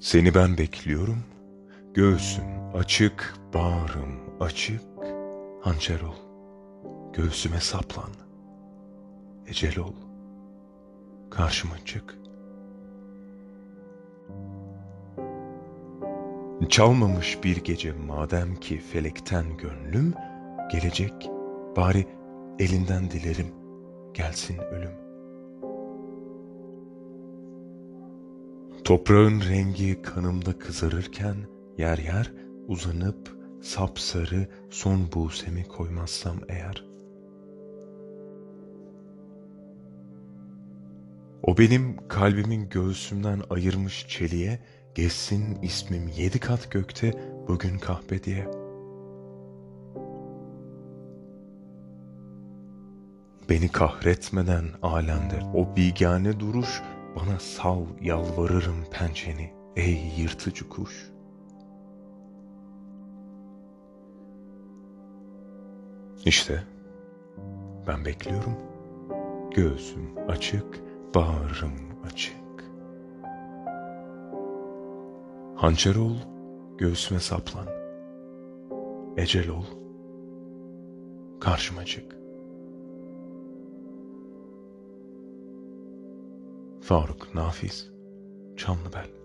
Seni ben bekliyorum, göğsüm açık, bağrım açık, hançer ol, göğsüme saplan, ecel ol, karşıma çık. Çalmamış bir gece madem ki felekten gönlüm, gelecek, bari elinden dilerim, gelsin ölüm. Toprağın rengi kanımda kızarırken yer yer uzanıp sapsarı son buğsemi koymazsam eğer. O benim kalbimin göğsümden ayırmış çeliğe geçsin ismim yedi kat gökte bugün kahpe diye. Beni kahretmeden alemde o bigane duruş bana sal yalvarırım pençeni ey yırtıcı kuş. İşte ben bekliyorum. Göğsüm açık, bağrım açık. Hançer ol, göğsüme saplan. Ecel ol, karşıma çık. Faruk Nafiz Çamlıbel